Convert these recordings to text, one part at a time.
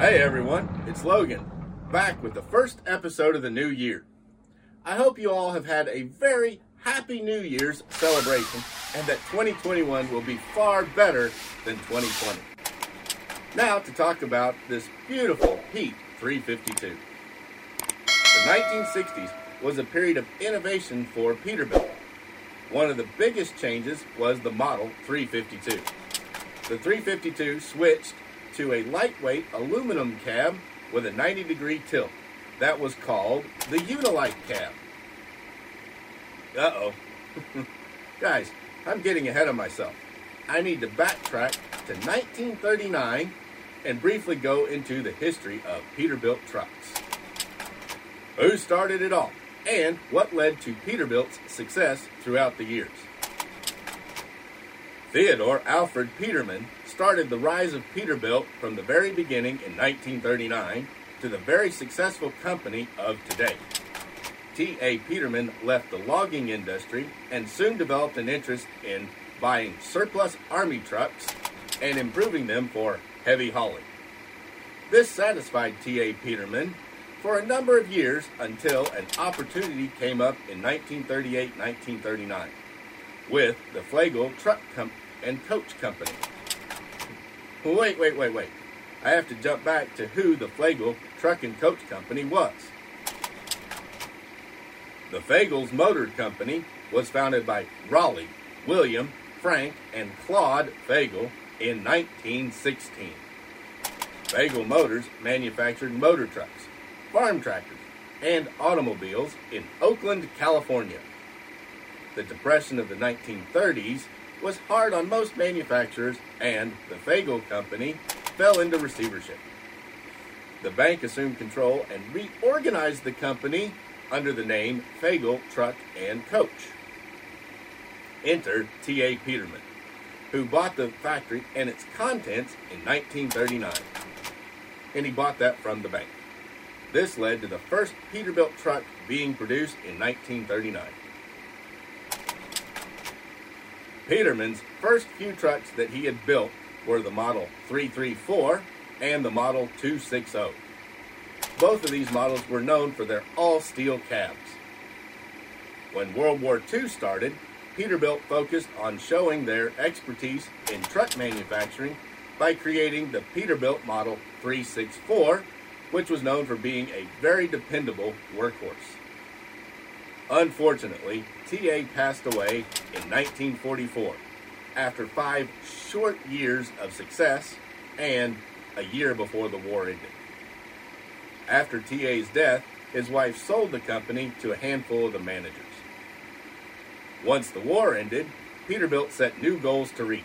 Hey everyone, it's Logan, back with the first episode of the new year. I hope you all have had a very happy New Year's celebration and that 2021 will be far better than 2020. Now to talk about this beautiful Pete 352. The 1960s was a period of innovation for Peterbilt. One of the biggest changes was the Model 352. The 352 switched to a lightweight aluminum cab with a 90 degree tilt. That was called the Unilite cab. Uh oh. Guys, I'm getting ahead of myself. I need to backtrack to 1939 and briefly go into the history of Peterbilt trucks. Who started it all, and what led to Peterbilt's success throughout the years. Theodore Alfred Peterman started the rise of Peterbilt from the very beginning in 1939 to the very successful company of today. T.A. Peterman left the logging industry and soon developed an interest in buying surplus army trucks and improving them for heavy hauling. This satisfied T.A. Peterman for a number of years until an opportunity came up in 1938 1939 with the Flagel Truck Com- and Coach Company. Wait, wait, wait, wait. I have to jump back to who the Flegel Truck and Coach Company was. The Fagles Motor Company was founded by Raleigh, William, Frank, and Claude Fageol in 1916. Fageol Motors manufactured motor trucks, farm tractors, and automobiles in Oakland, California. The Depression of the 1930s was hard on most manufacturers, and the Fageol Company fell into receivership. The bank assumed control and reorganized the company under the name Fageol Truck and Coach. Enter T.A. Peterman, who bought the factory and its contents in 1939. And he bought that from the bank. This led to the first Peterbilt truck being produced in 1939. Peterman's first few trucks that he had built were the Model 334 and the Model 260. Both of these models were known for their all steel cabs. When World War II started, Peterbilt focused on showing their expertise in truck manufacturing by creating the Peterbilt Model 364, which was known for being a very dependable workhorse. Unfortunately, TA passed away in 1944 after five short years of success and a year before the war ended. After TA's death, his wife sold the company to a handful of the managers. Once the war ended, Peterbilt set new goals to reach.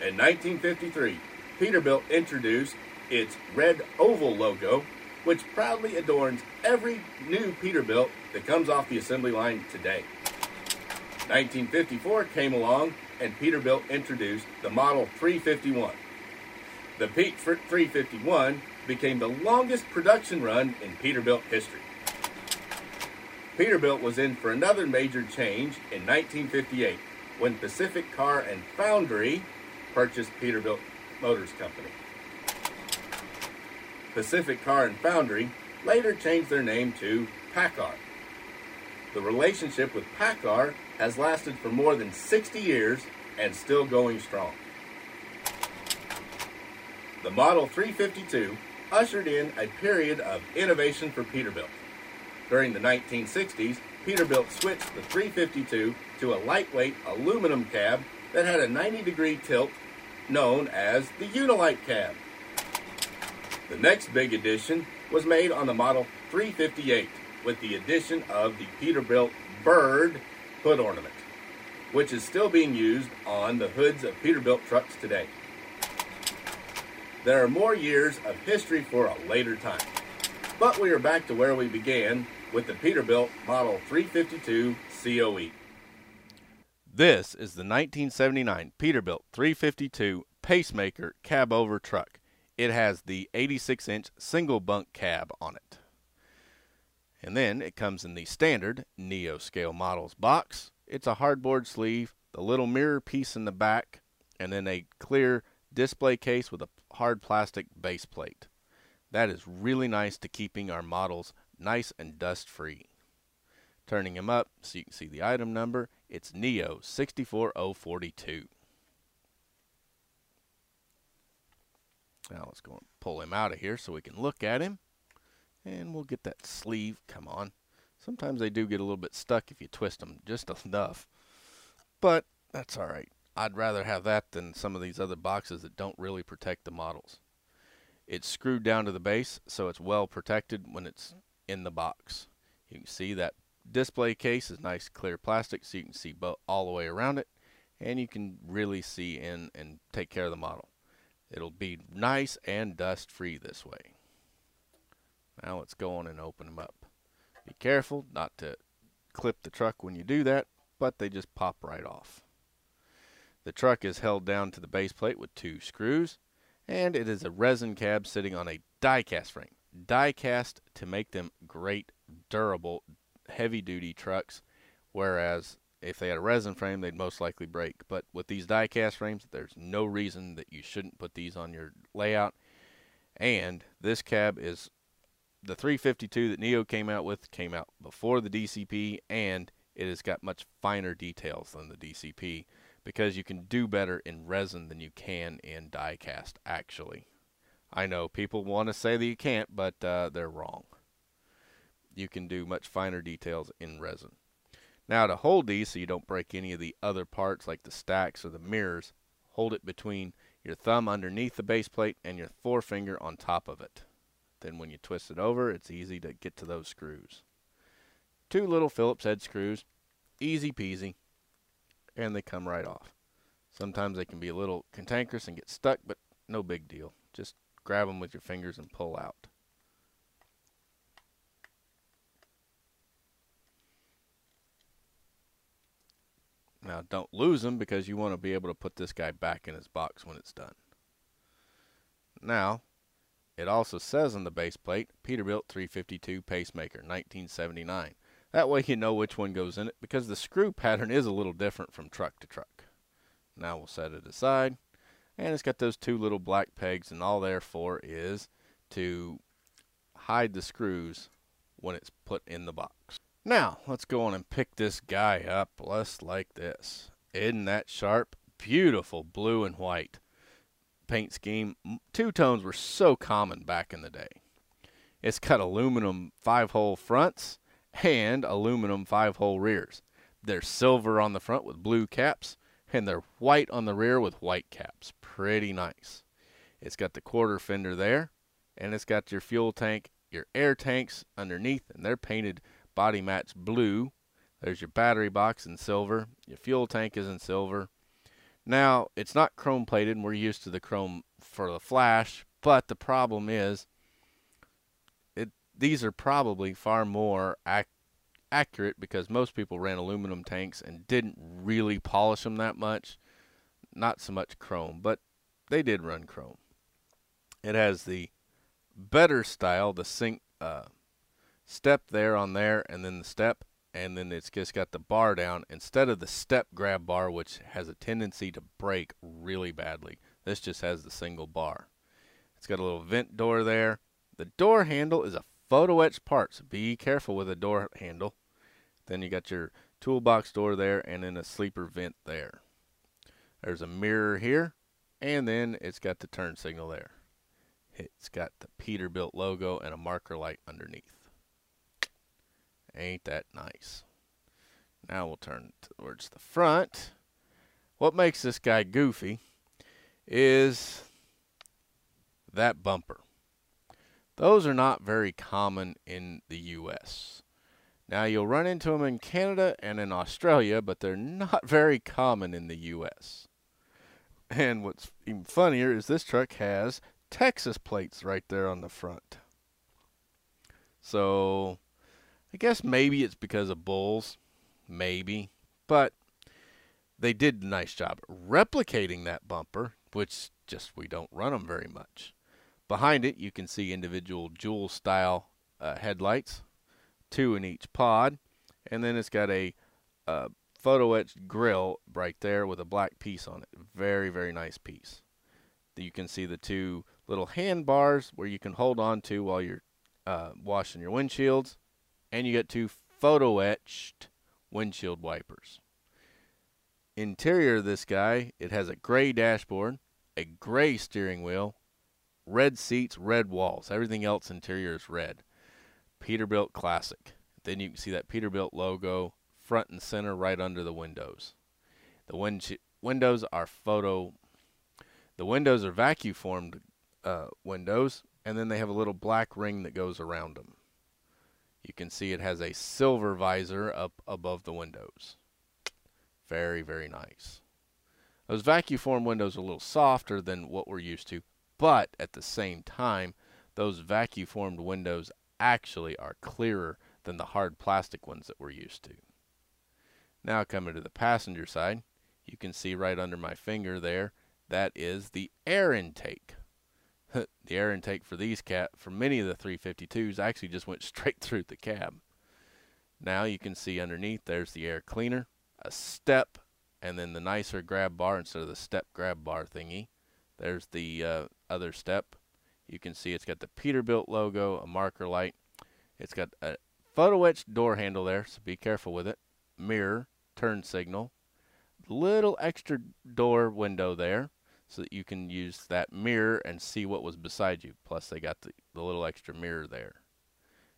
In 1953, Peterbilt introduced its red oval logo which proudly adorns every new Peterbilt that comes off the assembly line today. 1954 came along and Peterbilt introduced the Model 351. The Pete 351 became the longest production run in Peterbilt history. Peterbilt was in for another major change in 1958 when Pacific Car and Foundry purchased Peterbilt Motors Company. Pacific Car and Foundry later changed their name to PACCAR. The relationship with PACCAR has lasted for more than 60 years and still going strong. The Model 352 ushered in a period of innovation for Peterbilt. During the 1960s, Peterbilt switched the 352 to a lightweight aluminum cab that had a 90 degree tilt known as the Unilite cab. The next big addition was made on the Model 358 with the addition of the Peterbilt Bird hood ornament, which is still being used on the hoods of Peterbilt trucks today. There are more years of history for a later time, but we are back to where we began with the Peterbilt Model 352 COE. This is the 1979 Peterbilt 352 Pacemaker cab over truck. It has the 86 inch single bunk cab on it. And then it comes in the standard Neo Scale Models box. It's a hardboard sleeve, the little mirror piece in the back, and then a clear display case with a hard plastic base plate. That is really nice to keeping our models nice and dust free. Turning them up so you can see the item number, it's Neo 64042. Now let's go and pull him out of here so we can look at him. And we'll get that sleeve, come on. Sometimes they do get a little bit stuck if you twist them just enough. But that's alright. I'd rather have that than some of these other boxes that don't really protect the models. It's screwed down to the base so it's well protected when it's in the box. You can see that display case is nice clear plastic so you can see all the way around it and you can really see in and take care of the model. It'll be nice and dust free this way. Now let's go on and open them up. Be careful not to clip the truck when you do that, but they just pop right off. The truck is held down to the base plate with two screws and it is a resin cab sitting on a die cast frame. Die cast to make them great, durable, heavy duty trucks, whereas if they had a resin frame, they'd most likely break. But with these die cast frames, there's no reason that you shouldn't put these on your layout. And this cab is the 352 that Neo came out with, came out before the DCP, and it has got much finer details than the DCP because you can do better in resin than you can in die cast actually. I know people want to say that you can't, but uh, they're wrong. You can do much finer details in resin. Now to hold these so you don't break any of the other parts like the stacks or the mirrors, hold it between your thumb underneath the base plate and your forefinger on top of it. Then when you twist it over, it's easy to get to those screws. Two little Phillips head screws, easy peasy and they come right off. Sometimes they can be a little cantankerous and get stuck, but no big deal. Just grab them with your fingers and pull out. Now don't lose them because you want to be able to put this guy back in his box when it's done. Now, it also says on the base plate, Peterbilt 352 Pacemaker 1979. That way you know which one goes in it because the screw pattern is a little different from truck to truck. Now we'll set it aside. And it's got those two little black pegs and all there for is to hide the screws when it's put in the box. Now, let's go on and pick this guy up just like this. Isn't that sharp? Beautiful blue and white paint scheme. Two tones were so common back in the day. It's got aluminum five-hole fronts and aluminum five-hole rears. They're silver on the front with blue caps, and they're white on the rear with white caps. Pretty nice. It's got the quarter fender there, and it's got your fuel tank, your air tanks underneath, and they're painted body match blue. There's your battery box in silver. Your fuel tank is in silver. Now, it's not chrome plated, and we're used to the chrome for the flash, but the problem is it these are probably far more ac accurate because most people ran aluminum tanks and didn't really polish them that much. Not so much chrome, but they did run chrome. It has the better style, the sink uh, step there on there, and then the step, and then it's just got the bar down instead of the step grab bar, which has a tendency to break really badly. This just has the single bar. It's got a little vent door there. The door handle is a photo etched part so Be careful with a door handle. Then you got your toolbox door there and then a sleeper vent there. There's a mirror here and then it's got the turn signal there. It's got the Peterbilt logo and a marker light underneath. Ain't that nice? Now we'll turn towards the front. What makes this guy goofy is that bumper. Those are not very common in the U.S. Now, you'll run into them in Canada and in Australia, but they're not very common in the U.S. And what's even funnier is this truck has Texas plates right there on the front. So, I guess maybe it's because of bulls. Maybe. But they did a nice job replicating that bumper, which just we don't run them very much. Behind it, you can see individual jewel style uh, headlights, two in each pod, and then it's got a uh, photo etched grill right there with a black piece on it. Very, very nice piece. You can see the two little handbars where you can hold on to while you're uh, washing your windshields, and you get two photo etched windshield wipers. Interior of this guy, it has a gray dashboard, a gray steering wheel, red seats, red walls. Everything else interior is red. Peterbilt Classic. Then you can see that Peterbilt logo front and center right under the windows. The wind windows are photo. The windows are vacuum formed uh, windows, and then they have a little black ring that goes around them. You can see it has a silver visor up above the windows. Very, very nice. Those vacuum form windows are a little softer than what we're used to, but at the same time, those vacuum formed windows actually are clearer than the hard plastic ones that we're used to. Now coming to the passenger side, you can see right under my finger there, that is the air intake. the air intake for these cat for many of the 352s actually just went straight through the cab. Now you can see underneath there's the air cleaner, a step, and then the nicer grab bar instead of the step grab bar thingy. There's the uh, other step. You can see it's got the Peterbilt logo, a marker light. It's got a photo etched door handle there, so be careful with it. Mirror, turn signal, little extra door window there so that you can use that mirror and see what was beside you. Plus, they got the, the little extra mirror there.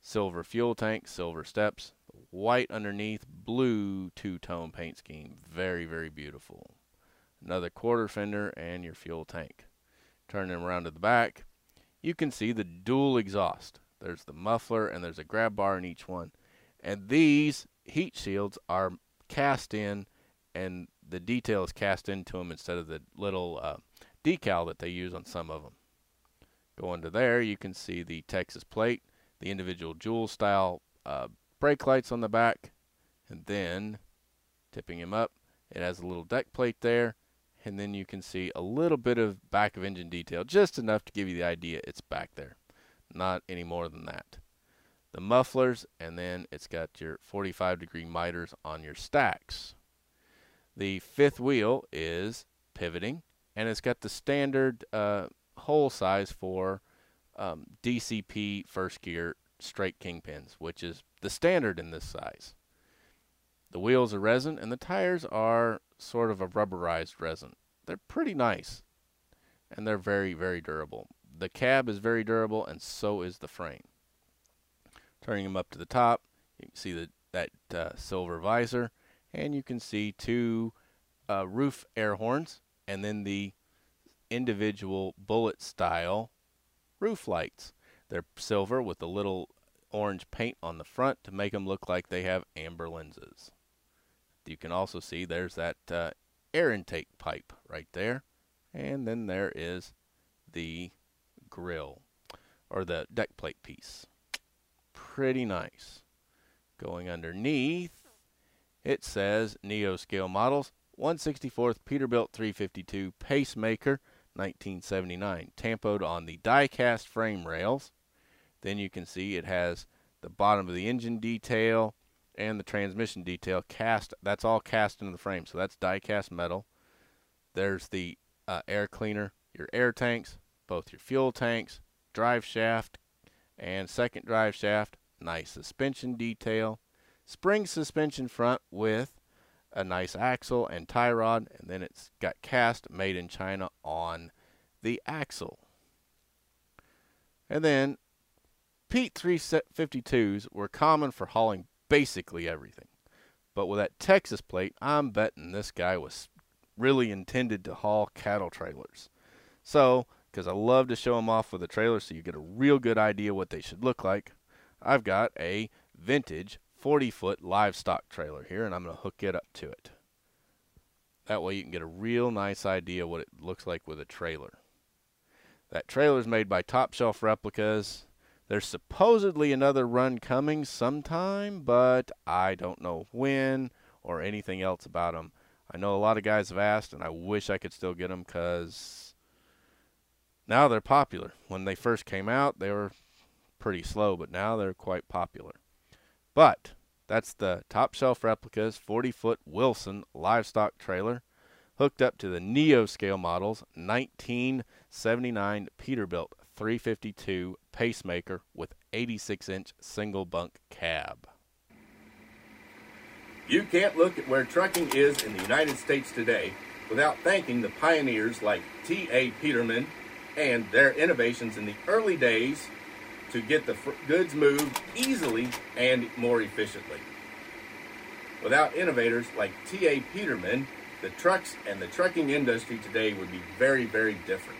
Silver fuel tank, silver steps, white underneath, blue two tone paint scheme. Very, very beautiful. Another quarter fender and your fuel tank. Turning around to the back, you can see the dual exhaust. There's the muffler and there's a grab bar in each one. And these heat shields are cast in and the detail is cast into them instead of the little uh, decal that they use on some of them. Go to there, you can see the Texas plate, the individual jewel style uh, brake lights on the back, and then tipping him up, it has a little deck plate there, and then you can see a little bit of back of engine detail, just enough to give you the idea it's back there, not any more than that. The mufflers, and then it's got your 45 degree miters on your stacks. The fifth wheel is pivoting, and it's got the standard uh, hole size for um, DCP first gear straight kingpins, which is the standard in this size. The wheels are resin, and the tires are sort of a rubberized resin. They're pretty nice, and they're very, very durable. The cab is very durable, and so is the frame. Turning them up to the top, you can see the, that uh, silver visor and you can see two uh, roof air horns and then the individual bullet style roof lights. They're silver with a little orange paint on the front to make them look like they have amber lenses. You can also see there's that uh, air intake pipe right there. And then there is the grill or the deck plate piece. Pretty nice. Going underneath it says Neo scale models, 164th Peterbilt 352 Pacemaker, 1979, tampoed on the die-cast frame rails. Then you can see it has the bottom of the engine detail and the transmission detail cast. That's all cast into the frame, so that's die-cast metal. There's the uh, air cleaner, your air tanks, both your fuel tanks, drive shaft, and second drive shaft. Nice suspension detail spring suspension front with a nice axle and tie rod, and then it's got cast made in China on the axle. And then Pete 352s were common for hauling basically everything. But with that Texas plate, I'm betting this guy was really intended to haul cattle trailers. So, because I love to show them off with a trailer so you get a real good idea what they should look like, I've got a vintage 40 foot livestock trailer here and I'm going to hook it up to it. That way you can get a real nice idea what it looks like with a trailer. That trailer is made by Top Shelf Replicas. There's supposedly another run coming sometime, but I don't know when or anything else about them. I know a lot of guys have asked, and I wish I could still get them because now they're popular. When they first came out, they were pretty slow, but now they're quite popular. But that's the top shelf replicas 40 foot Wilson livestock trailer. hooked up to the Neo scale models 1979 Peterbilt 352 pacemaker with 86 inch single bunk cab. You can't look at where trucking is in the United States today without thanking the pioneers like T.A. Peterman and their innovations in the early days to get the goods moved easily and more efficiently. Without innovators like T.A. Peterman, the trucks and the trucking industry today would be very, very different.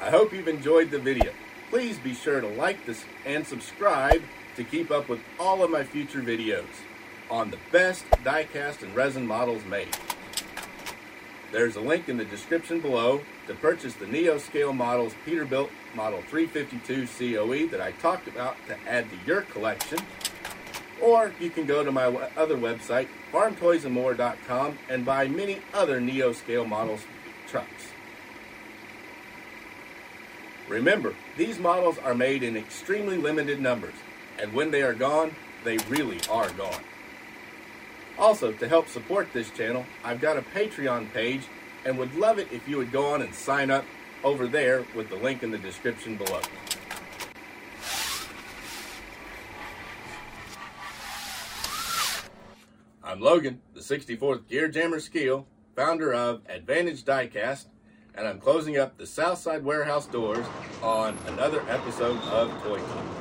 I hope you've enjoyed the video. Please be sure to like this and subscribe to keep up with all of my future videos on the best diecast and resin models made. There's a link in the description below to purchase the Neo Scale Models Peterbilt Model 352 COE that I talked about to add to your collection. Or you can go to my other website, farmtoysandmore.com, and buy many other Neo Scale Models trucks. Remember, these models are made in extremely limited numbers, and when they are gone, they really are gone. Also, to help support this channel, I've got a Patreon page and would love it if you would go on and sign up over there with the link in the description below. I'm Logan, the 64th Gear Jammer Skeel, founder of Advantage Diecast, and I'm closing up the Southside Warehouse doors on another episode of Toy.